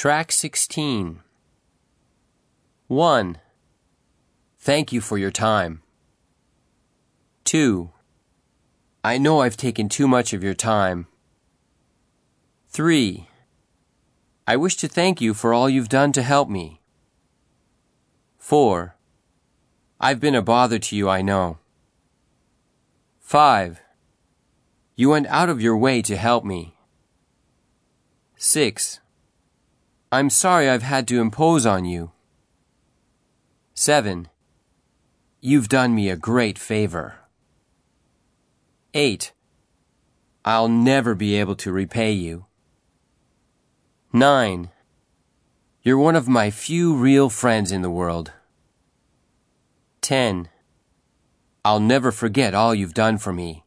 Track 16. 1. Thank you for your time. 2. I know I've taken too much of your time. 3. I wish to thank you for all you've done to help me. 4. I've been a bother to you, I know. 5. You went out of your way to help me. 6. I'm sorry I've had to impose on you. 7. You've done me a great favor. 8. I'll never be able to repay you. 9. You're one of my few real friends in the world. 10. I'll never forget all you've done for me.